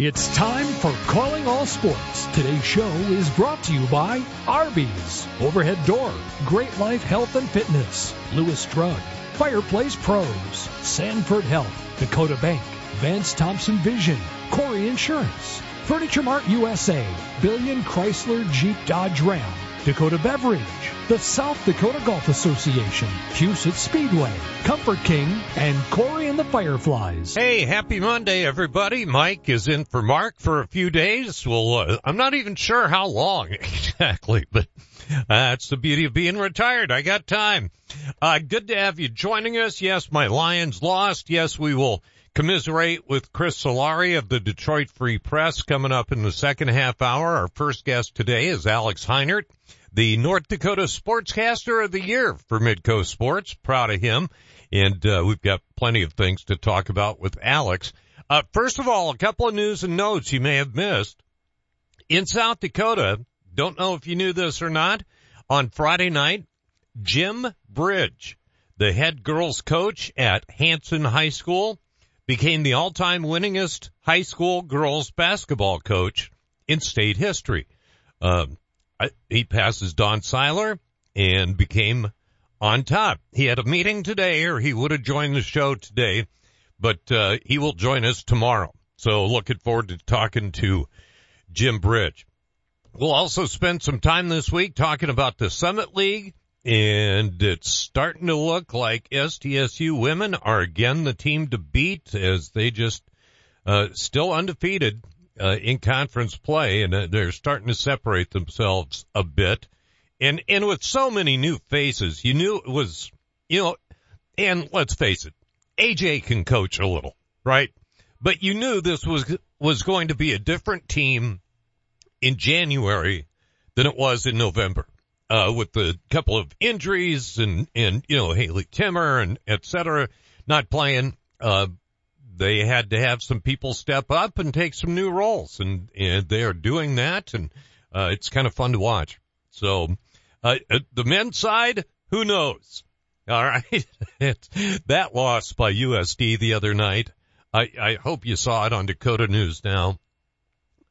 It's time for Calling All Sports. Today's show is brought to you by Arby's, Overhead Door, Great Life Health and Fitness, Lewis Drug, Fireplace Pros, Sanford Health, Dakota Bank, Vance Thompson Vision, Kouri Insurance, Furniture Mart USA, Billion Chrysler Jeep Dodge Ram, Dakota Beverage, the South Dakota Golf Association, Huset Speedway, Comfort King, and Corey and the Fireflies. Hey, happy Monday, everybody. Mike is in for Mark for a few days. Well, uh, I'm not even sure how long exactly, but that's the beauty of being retired. I got time. Uh, good to have you joining us. Yes, my Lions lost. Yes, we will commiserate with Chris Solari of the Detroit Free Press coming up in the second half hour. Our first guest today is Alex Heinert the North Dakota Sportscaster of the Year for Midco Sports. Proud of him. And uh, we've got plenty of things to talk about with Alex. Uh, first of all, a couple of news and notes you may have missed. In South Dakota, don't know if you knew this or not, on Friday night, Jim Bridge, the head girls coach at Hanson High School, became the all-time winningest high school girls basketball coach in state history. Um, he passes Don Seiler and became on top. He had a meeting today or he would have joined the show today, but uh, he will join us tomorrow. So looking forward to talking to Jim Bridge. We'll also spend some time this week talking about the Summit League and it's starting to look like SDSU women are again the team to beat as they just uh, still undefeated uh, in conference play, and uh, they're starting to separate themselves a bit. And and with so many new faces, you knew it was, you know, and let's face it, AJ can coach a little, right? But you knew this was was going to be a different team in January than it was in November. Uh, with the couple of injuries and, and, you know, Haleigh Timmer and et cetera not playing, uh, they had to have some people step up and take some new roles and, and they are doing that and, uh, it's kind of fun to watch. So, uh, uh the men's side, who knows? All right. that loss by USD the other night. I, I hope you saw it on Dakota News now.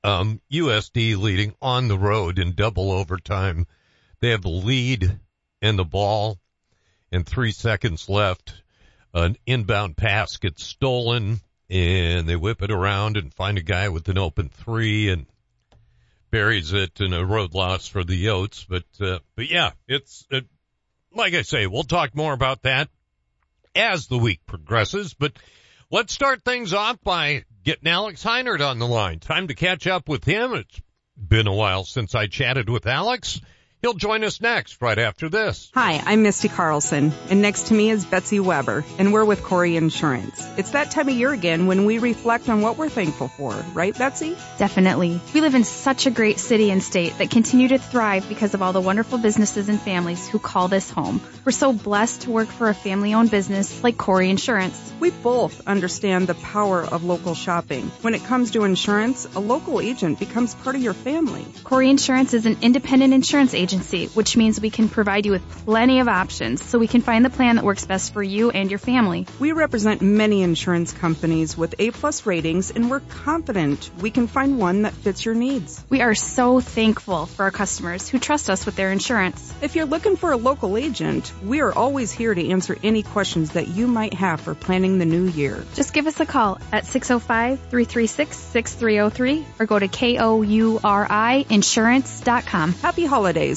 Um, USD leading on the road in double overtime. They have the lead and the ball and three seconds left an inbound pass gets stolen and they whip it around and find a guy with an open three and buries it in a road loss for the Yotes. But, uh, but yeah, it's, it, like I say, we'll talk more about that as the week progresses, but let's start things off by getting Alex Heinert on the line. Time to catch up with him. It's been a while since I chatted with Alex. He'll join us next, right after this. Hi, I'm Misty Carlson, and next to me is Betsy Weber, and we're with Kouri Insurance. It's that time of year again when we reflect on what we're thankful for, right, Betsy? Definitely. We live in such a great city and state that continue to thrive because of all the wonderful businesses and families who call this home. We're so blessed to work for a family owned business like Kouri Insurance. We both understand the power of local shopping. When it comes to insurance, a local agent becomes part of your family. Kouri Insurance is an independent insurance agent agency, which means we can provide you with plenty of options so we can find the plan that works best for you and your family. We represent many insurance companies with A plus ratings and we're confident we can find one that fits your needs. We are so thankful for our customers who trust us with their insurance. If you're looking for a local agent, we are always here to answer any questions that you might have for planning the new year. Just give us a call at 605-336-6303 or go to K-O-U-R-I insurance.com. Happy holidays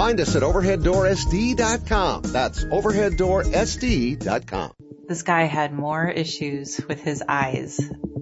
Find us at overheaddoorsd.com. That's overheaddoorsd.com. This guy had more issues with his eyes.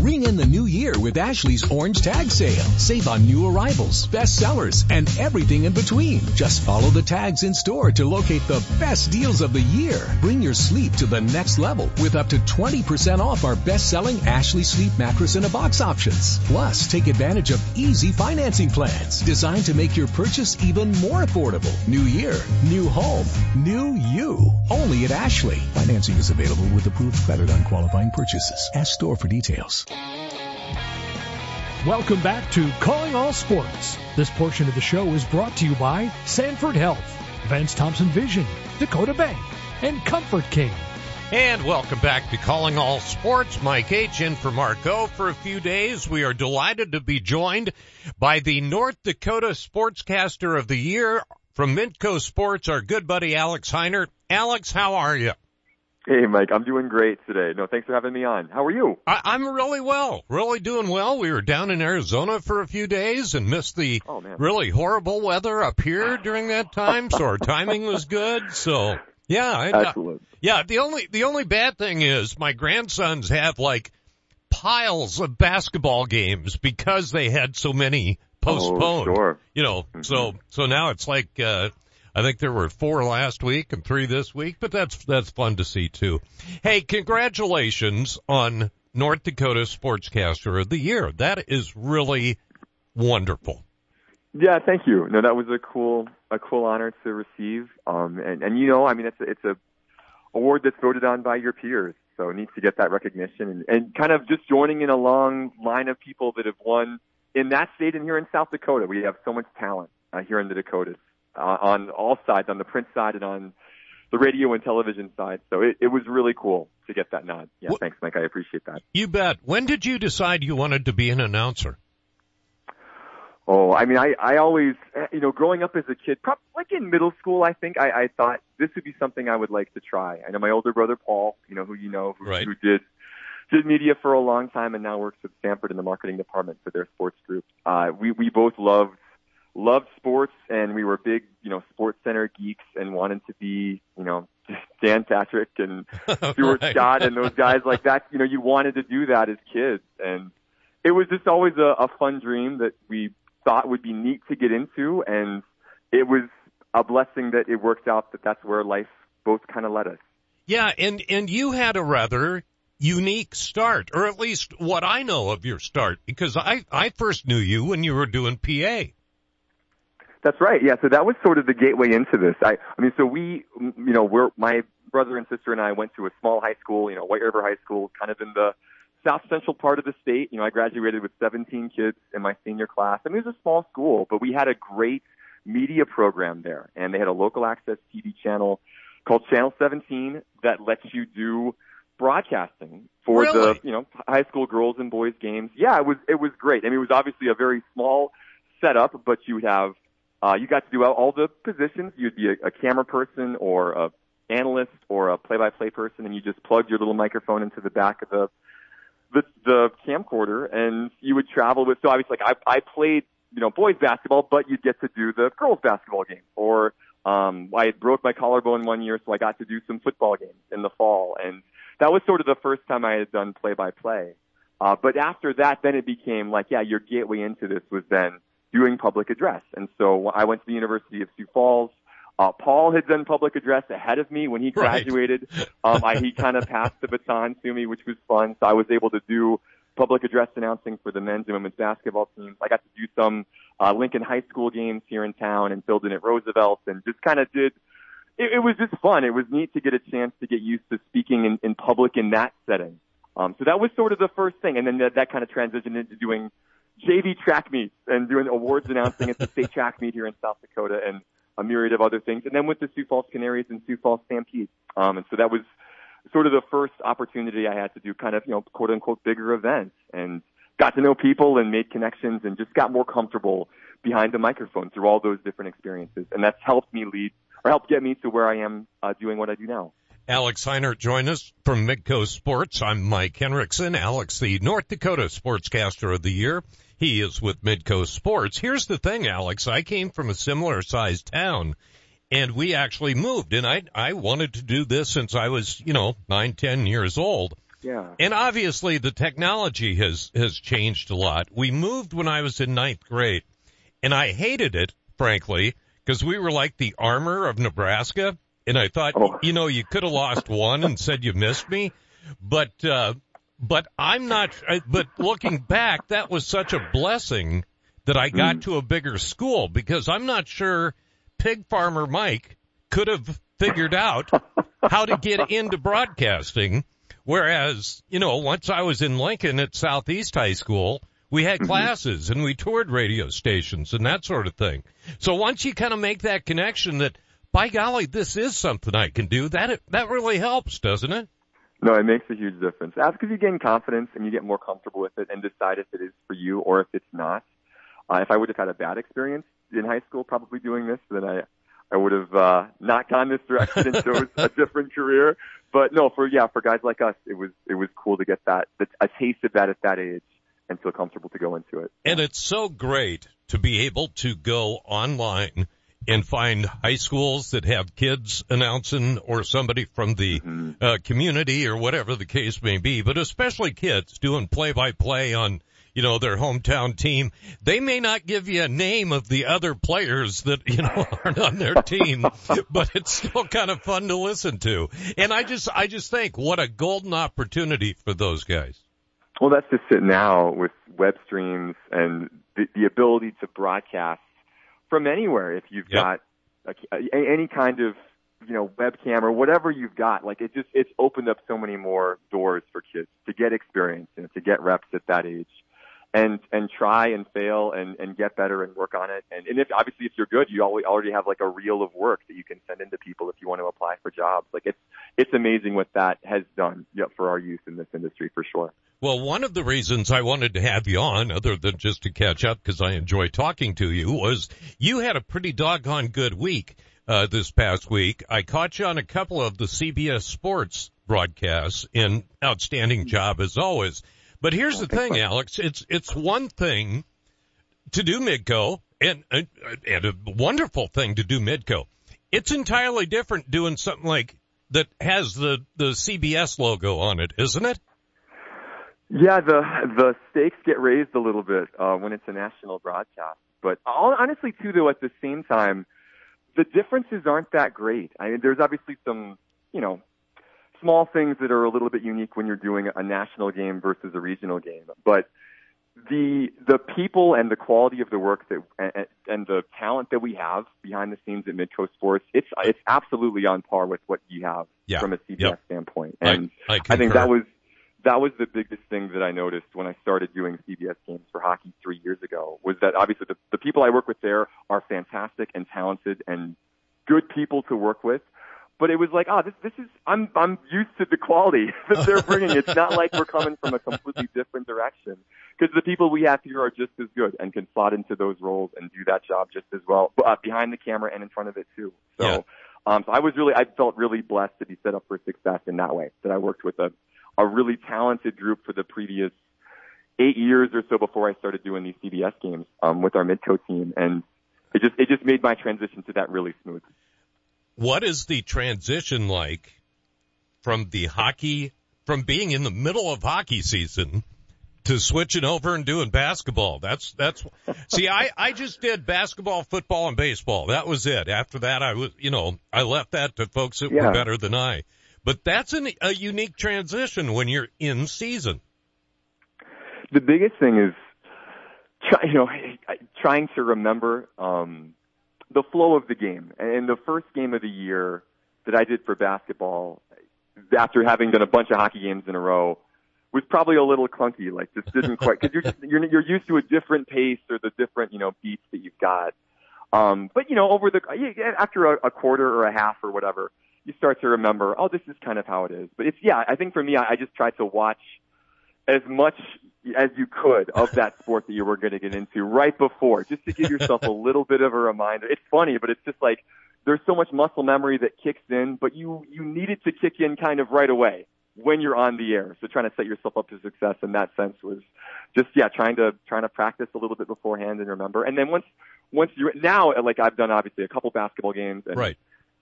Ring in the new year with Ashley's Orange Tag Sale. Save on new arrivals, best sellers, and everything in between. Just follow the tags in store to locate the best deals of the year. Bring your sleep to the next level with up to 20% off our best-selling Ashley Sleep Mattress in a Box options. Plus, take advantage of easy financing plans designed to make your purchase even more affordable. New year, new home, new you. Only at Ashley. Financing is available with approved credit on qualifying purchases. Ask store for details. Welcome back to Calling All Sports. This portion of the show is brought to you by Sanford Health, Vance Thompson Vision, Dakota Bank, and Comfort King. And welcome back to Calling All Sports. Mike H. in for Marco for a few days. We are delighted to be joined by the North Dakota Sportscaster of the Year from Midco Sports, our good buddy Alex Heinert. Alex, how are you? Hey, Mike, I'm doing great today. No, thanks for having me on. How are you? I, I'm really well, really doing well. We were down in Arizona for a few days and missed the oh, really horrible weather up here during that time, so our timing was good. So yeah, I, excellent. yeah, the only the only bad thing is my grandsons have like piles of basketball games because they had so many postponed. Oh, sure. You know, mm-hmm. so so now it's like uh I think there were four last week and three this week, but that's that's fun to see too. Hey, congratulations on North Dakota Sportscaster of the Year. That is really wonderful. Yeah, thank you. No, that was a cool a cool honor to receive. Um, and and you know, I mean, it's a, it's a award that's voted on by your peers, so it needs to get that recognition and, and kind of just joining in a long line of people that have won in that state and here in South Dakota. We have so much talent uh, here in the Dakotas uh, on all sides, on the print side and on the radio and television side. So it, it was really cool to get that nod. Yeah, thanks, Mike. I appreciate that. You bet. When did you decide you wanted to be an announcer? Oh, I mean, I, I always, you know, growing up as a kid, probably like in middle school, I think I, I thought this would be something I would like to try. I know my older brother Paul, you know, who you know, who, right. who did did media for a long time and now works with Sanford in the marketing department for their sports group. Uh, we we both loved loved sports and we were big, you know, sports center geeks and wanted to be, you know, Dan Patrick and Stuart right. Scott and those guys like that. You know, you wanted to do that as kids and it was just always a, a fun dream that we thought would be neat to get into and it was a blessing that it worked out that that's where life both kind of led us. Yeah, and and you had a rather unique start, or at least what I know of your start, because I I first knew you when you were doing PA. That's right. Yeah. So that was sort of the gateway into this. I, I mean, so we, you know, we're, my brother and sister and I went to a small high school, you know, White River High School, kind of in the south central part of the state. You know, I graduated with 17 kids in my senior class. I mean, it was a small school, but we had a great media program there and they had a local access TV channel called Channel 17 that lets you do broadcasting for really? the, you know, high school girls and boys games. Yeah, it was, it was great. I mean, it was obviously a very small setup, but you would have uh, you got to do all the positions. You'd be a, a camera person or a analyst or a play-by-play person, and you just plugged your little microphone into the back of the the, the camcorder, and you would travel with. So obviously, like I, I played, you know, boys basketball, but you'd get to do the girls basketball game. Or um, I broke my collarbone one year, so I got to do some football games in the fall, and that was sort of the first time I had done play-by-play. Uh, but after that, then it became like, yeah, your gateway into this was then doing public address. And so I went to the University of Sioux Falls. Uh, Paul had done public address ahead of me when he graduated. Right. um, I, he kind of passed the baton to me, which was fun. So I was able to do public address announcing for the men's and women's basketball teams. I got to do some uh, Lincoln High School games here in town and filled in at Roosevelt and just kind of did. It, it was just fun. It was neat to get a chance to get used to speaking in, in public in that setting. Um, so that was sort of the first thing, and then that, that kind of transitioned into doing JV track meets and doing awards announcing at the state track meet here in South Dakota. And a myriad of other things, and then with the Sioux Falls Canaries and Sioux Falls Stampede. Um, and so that was sort of the first opportunity I had to do kind of, you know, quote unquote bigger events and got to know people and made connections and just got more comfortable behind the microphone through all those different experiences. And that's helped me lead or helped get me to where I am uh, doing what I do now. Alex Heinert join us from Midco Sports. I'm Mike Henriksen. Alex, the North Dakota Sportscaster of the Year. He is with Midco Sports. Here's the thing, Alex. I came from a similar sized town and we actually moved and I, I wanted to do this since I was, you know, nine, ten years old. Yeah. And obviously the technology has, has changed a lot. We moved when I was in ninth grade and I hated it, frankly, because we were like the armor of Nebraska. And I thought, oh. you know, you could have lost one and said you missed me, but, uh, but I'm not, but looking back, that was such a blessing that I got mm. to a bigger school because I'm not sure pig farmer Mike could have figured out how to get into broadcasting Whereas, you know, once I was in Lincoln at Southeast High School, we had mm-hmm. classes and we toured radio stations and that sort of thing. So once you kind of make that connection that, by golly, this is something I can do, that that really helps, doesn't it? No, it makes a huge difference. That's because you gain confidence and you get more comfortable with it and decide if it is for you or if it's not. Uh, if I would have had a bad experience in high school, probably doing this, then I I would have uh, not gone this direction and chose a different career. But no, for yeah, for guys like us, it was it was cool to get that a taste of that at that age and feel comfortable to go into it. And it's so great to be able to go online and find high schools that have kids announcing or somebody from the mm-hmm. uh, community or whatever the case may be, but especially kids doing play by play on you know, their hometown team. They may not give you a name of the other players that, you know, aren't on their team, but it's still kind of fun to listen to. And I just, I just think what a golden opportunity for those guys. Well, that's just it now with web streams and the, the ability to broadcast from anywhere. If you've yep. got a, any kind of you know webcam or whatever you've got, like it just it's opened up so many more doors for kids to get experience and to get reps at that age and and try and fail and and get better and work on it. And and if obviously if you're good, you already have like a reel of work that you can send into people if you want to apply for jobs. Like it's it's amazing what that has done you know, for our youth in this industry for sure. Well, one of the reasons I wanted to have you on, other than just to catch up because I enjoy talking to you, was you had a pretty doggone good week uh, this past week. I caught you on a couple of the CBS Sports broadcasts, and outstanding job as always. But here's the thing, Alex. It's it's one thing to do Midco, and and a wonderful thing to do Midco. It's entirely different doing something like that has the the CBS logo on it, isn't it? Yeah, the the stakes get raised a little bit uh, when it's a national broadcast. But honestly, too, though, at the same time, the differences aren't that great. I mean, there's obviously some, you know, small things that are a little bit unique when you're doing a national game versus a regional game. But the the people and the quality of the work that and, and the talent that we have behind the scenes at Midco Sports, it's it's absolutely on par with what you have yeah. from a CBS yep. standpoint. And I, I, I think that was that was the biggest thing that I noticed when I started doing CBS games for hockey three years ago was that obviously the, the people I work with there are fantastic and talented and good people to work with but it was like, oh, this this is I'm I'm used to the quality that they're bringing. it's not like we're coming from a completely different direction because the people we have here are just as good and can slot into those roles and do that job just as well uh, behind the camera and in front of it too. So, yeah. um, so I was really I felt really blessed to be set up for success in that way. That I worked with a a really talented group for the previous eight years or so before I started doing these CBS games um, with our Midco team, and it just it just made my transition to that really smooth. What is the transition like from the hockey, from being in the middle of hockey season to switching over and doing basketball? That's, that's, see, I, I just did basketball, football, and baseball. That was it. After that, I was, you know, I left that to folks that yeah. were better than I. But that's an, a unique transition when you're in season. The biggest thing is, try, you know, trying to remember, um, the flow of the game. And the first game of the year that I did for basketball, after having done a bunch of hockey games in a row, was probably a little clunky. Like just didn't quite because you're you're you're used to a different pace or the different you know beats that you've got. Um, but you know, over the after a, a quarter or a half or whatever, you start to remember, oh, this is kind of how it is. But it's yeah, I think for me, I, I just tried to watch as much as you could of that sport that you were going to get into right before, just to give yourself a little bit of a reminder. It's funny, but it's just like there's so much muscle memory that kicks in, but you you need it to kick in kind of right away when you're on the air. So trying to set yourself up to success in that sense was just yeah, trying to trying to practice a little bit beforehand and remember. And then once once you now like I've done obviously a couple basketball games and right.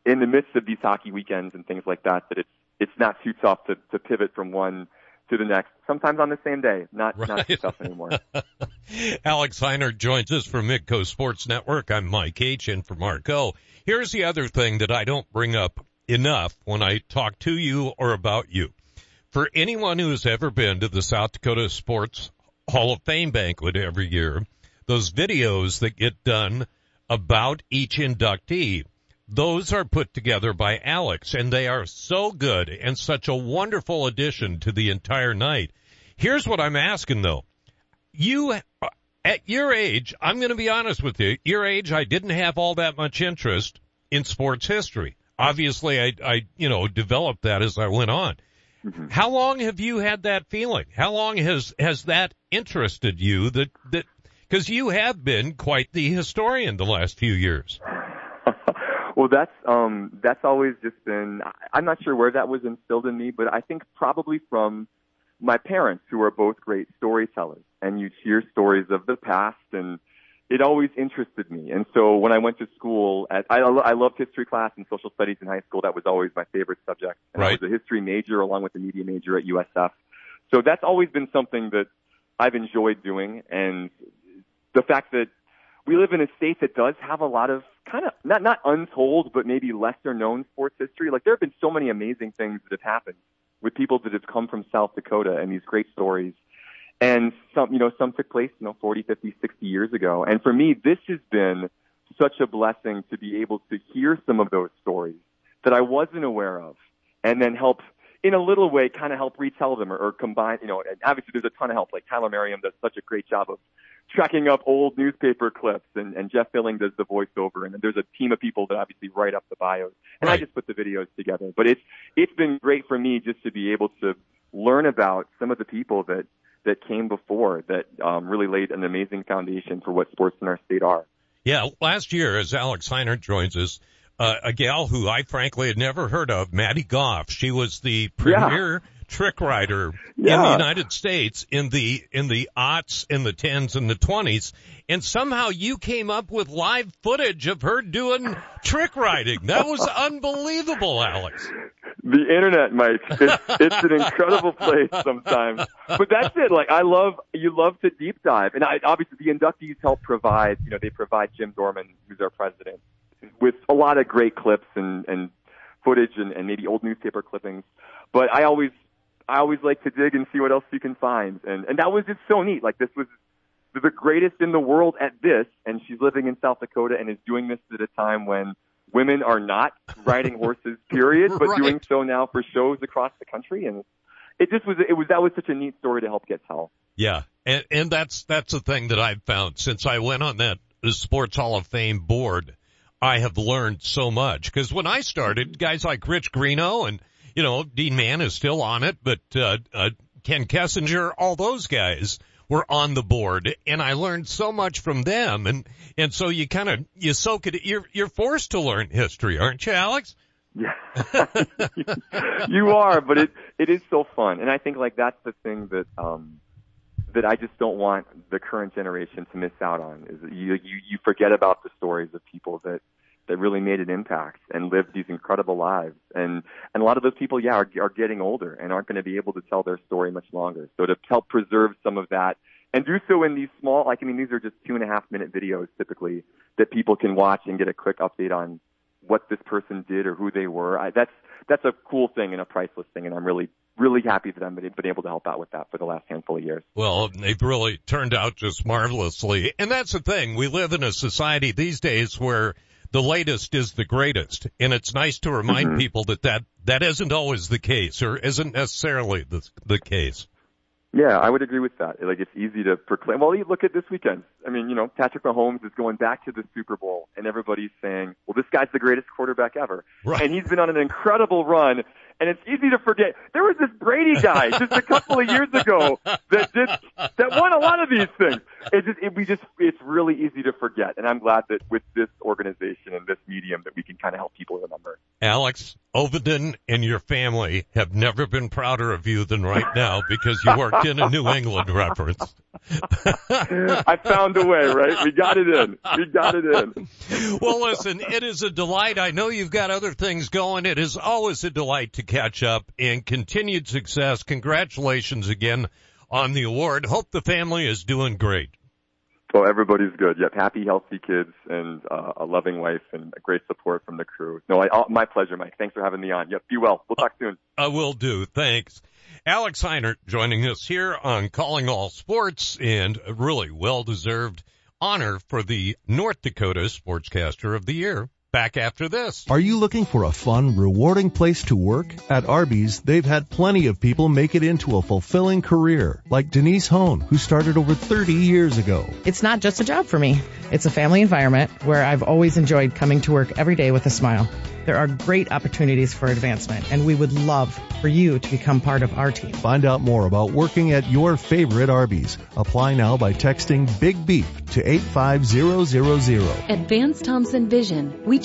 In the midst of these hockey weekends and things like that that it's it's not too tough to to pivot from one to the next, sometimes on the same day. Not right. not too tough anymore. Alex Heinert joins us from Midco Sports Network. I'm Mike H. and for Marco. Here's the other thing that I don't bring up enough when I talk to you or about you. For anyone who has ever been to the South Dakota Sports Hall of Fame banquet every year, those videos that get done about each inductee, those are put together by Alex and they are so good and such a wonderful addition to the entire night. Here's what I'm asking though. You, at your age, I'm going to be honest with you, your age, I didn't have all that much interest in sports history. Obviously, I, I, you know, developed that as I went on. Mm-hmm. How long have you had that feeling? How long has, has that interested you that, that, cause you have been quite the historian the last few years. Well, that's, um, that's always just been, I'm not sure where that was instilled in me, but I think probably from my parents who are both great storytellers and you hear stories of the past and, it always interested me. And so when I went to school, at, I, I loved history class and social studies in high school. That was always my favorite subject. And right. I was a history major along with a media major at USF. So that's always been something that I've enjoyed doing. And the fact that we live in a state that does have a lot of kind of not not untold, but maybe lesser known sports history. Like there have been so many amazing things that have happened with people that have come from South Dakota and these great stories and some, you know, some took place, you know, 40, 50, 60 years ago. And for me, this has been such a blessing to be able to hear some of those stories that I wasn't aware of and then help in a little way kind of help retell them or, or combine, you know, and obviously there's a ton of help. Like Tyler Merriam does such a great job of tracking up old newspaper clips and, and Jeff Billing does the voiceover and there's a team of people that obviously write up the bios and right. I just put the videos together. But it's, it's been great for me just to be able to learn about some of the people that that came before that um, really laid an amazing foundation for what sports in our state are. Yeah, last year, as Alex Heinert joins us, uh, a gal who I frankly had never heard of, Maddie Goff. She was the premier yeah. trick rider yeah. in the United States in the in the aughts, in the tens, and the twenties, and somehow you came up with live footage of her doing trick riding. That was unbelievable, Alex the internet, Mike. It's, it's an incredible place sometimes. But that's it. Like I love, you love to deep dive, and I, obviously the inductees help provide. You know, they provide Jim Dorman, who's our president, with a lot of great clips and and footage and, and maybe old newspaper clippings. But I always, I always like to dig and see what else you can find, and and that was just so neat. Like this was the greatest in the world at this, and she's living in South Dakota and is doing this at a time when women are not riding horses, period, but right. doing so now for shows across the country. And it just was, it was, that was such a neat story to help get tell. Yeah. And, and that's, that's the thing that I've found since I went on that Sports Hall of Fame board. I have learned so much. Because when I started, guys like Rich Greeno and, you know, Dean Mann is still on it, but, uh, uh, Ken Kessinger, all those guys, were on the board and I learned so much from them. And and so you kind of you soak it you're you're forced to learn history aren't you Alex? Yeah you are but it it is so fun. And I think like that's the thing that um that I just don't want the current generation to miss out on is that you you you forget about the stories of people that that really made an impact and lived these incredible lives. And and a lot of those people, yeah, are, are getting older and aren't going to be able to tell their story much longer. So to help preserve some of that and do so in these small, like I mean, these are just two and a half minute videos typically that people can watch and get a quick update on what this person did or who they were. I, that's that's a cool thing and a priceless thing, and I'm really really happy that I've been able to help out with that for the last handful of years. Well, they've really turned out just marvelously. And that's the thing. We live in a society these days where the latest is the greatest. And it's nice to remind mm-hmm. people that, that that isn't always the case or isn't necessarily the, the case. Yeah, I would agree with that. Like it's easy to proclaim. Well, you look at this weekend. I mean, you know, Patrick Mahomes is going back to the Super Bowl, and everybody's saying, "Well, this guy's the greatest quarterback ever," Right. and he's been on an incredible run. And it's easy to forget. There was this Brady guy just a couple of years ago that just that won a lot of these things. It's just it, we just it's really easy to forget. And I'm glad that with this organization and this medium that we can kind of help people remember. Alex Ovenden and your family have never been prouder of you than right now because you worked in a New England reference. I found a way, right? We got it in. We got it in. well, listen, it is a delight. I know you've got other things going. It is always a delight to catch up and continued success. Congratulations again on the award. Hope the family is doing great. Well, everybody's good. Yep, happy, healthy kids and uh, a loving wife and great support from the crew. No, I, uh, my pleasure, Mike. Thanks for having me on. Yep, be well. We'll talk soon. I will do. Thanks. Alex Heinert joining us here on Calling All Sports and a really well deserved honor for the North Dakota Sportscaster of the Year. Back after this. Are you looking for a fun, rewarding place to work? At Arby's, they've had plenty of people make it into a fulfilling career, like Denise Hone, who started over 30 years ago. It's not just a job for me. It's a family environment where I've always enjoyed coming to work every day with a smile. There are great opportunities for advancement, and we would love for you to become part of our team. Find out more about working at your favorite Arby's. Apply now by texting Big Beef to 85000. At Vance Thompson Vision, we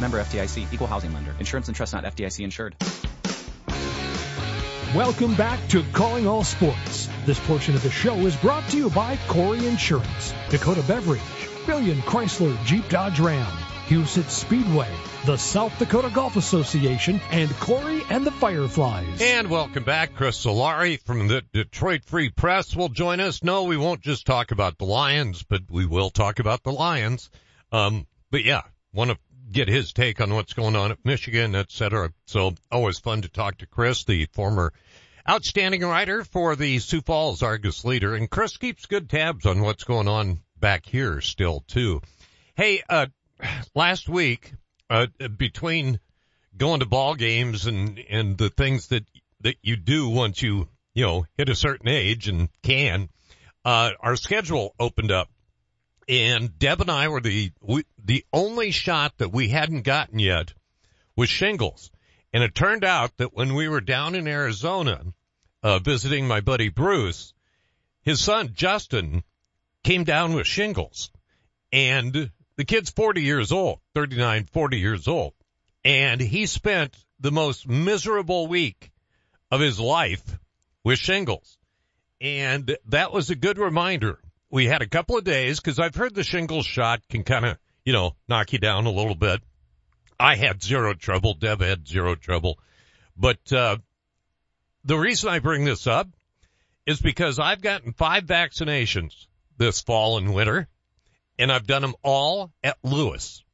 Member FDIC, equal housing lender. Insurance and trust not FDIC insured. Welcome back to Calling All Sports. This portion of the show is brought to you by Kouri Insurance, Dakota Beverage, Billion Chrysler Jeep Dodge Ram, Huset Speedway, the South Dakota Golf Association, and Corey and the Fireflies. And welcome back. Chris Solari from the Detroit Free Press will join us. No, we won't just talk about the Lions, but we will talk about the Lions. Um, but yeah, one to get his take on what's going on at Michigan, et cetera. So always fun to talk to Chris, the former outstanding writer for the Sioux Falls Argus Leader. And Chris keeps good tabs on what's going on back here still too. Hey, uh, last week, uh, between going to ball games and, and the things that, that you do once you, you know, hit a certain age and can, uh, our schedule opened up and Deb and I were the we, the only shot that we hadn't gotten yet was shingles. And it turned out that when we were down in Arizona uh, visiting my buddy Bruce, his son Justin came down with shingles, and the kid's 40 years old, 39, 40 years old, and he spent the most miserable week of his life with shingles. And that was a good reminder we had a couple of days because I've heard the shingles shot can kind of you know, knock you down a little bit. I had zero trouble. Deb had zero trouble. But, uh, the reason I bring this up is because I've gotten five vaccinations this fall and winter and I've done them all at Lewis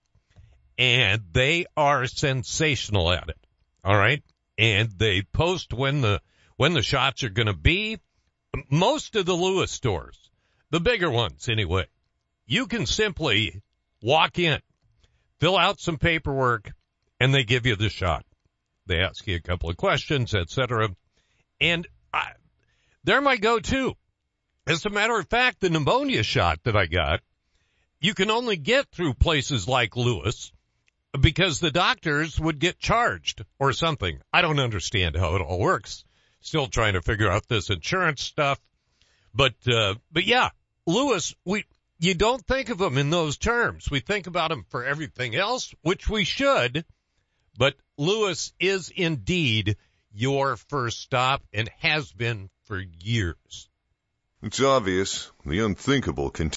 and they are sensational at it. All right. And they post when the, when the shots are going to be. Most of the Lewis stores, the bigger ones anyway, you can simply walk in, fill out some paperwork, and they give you the shot. They ask you a couple of questions, etc. And I, they're my go-to. As a matter of fact, the pneumonia shot that I got, you can only get through places like Lewis because the doctors would get charged or something. I don't understand how it all works. Still trying to figure out this insurance stuff. But, uh, but yeah, Lewis, we, you don't think of them in those terms. We think about them for everything else, which we should, but Lewis is indeed your first stop and has been for years. It's obvious the unthinkable continues.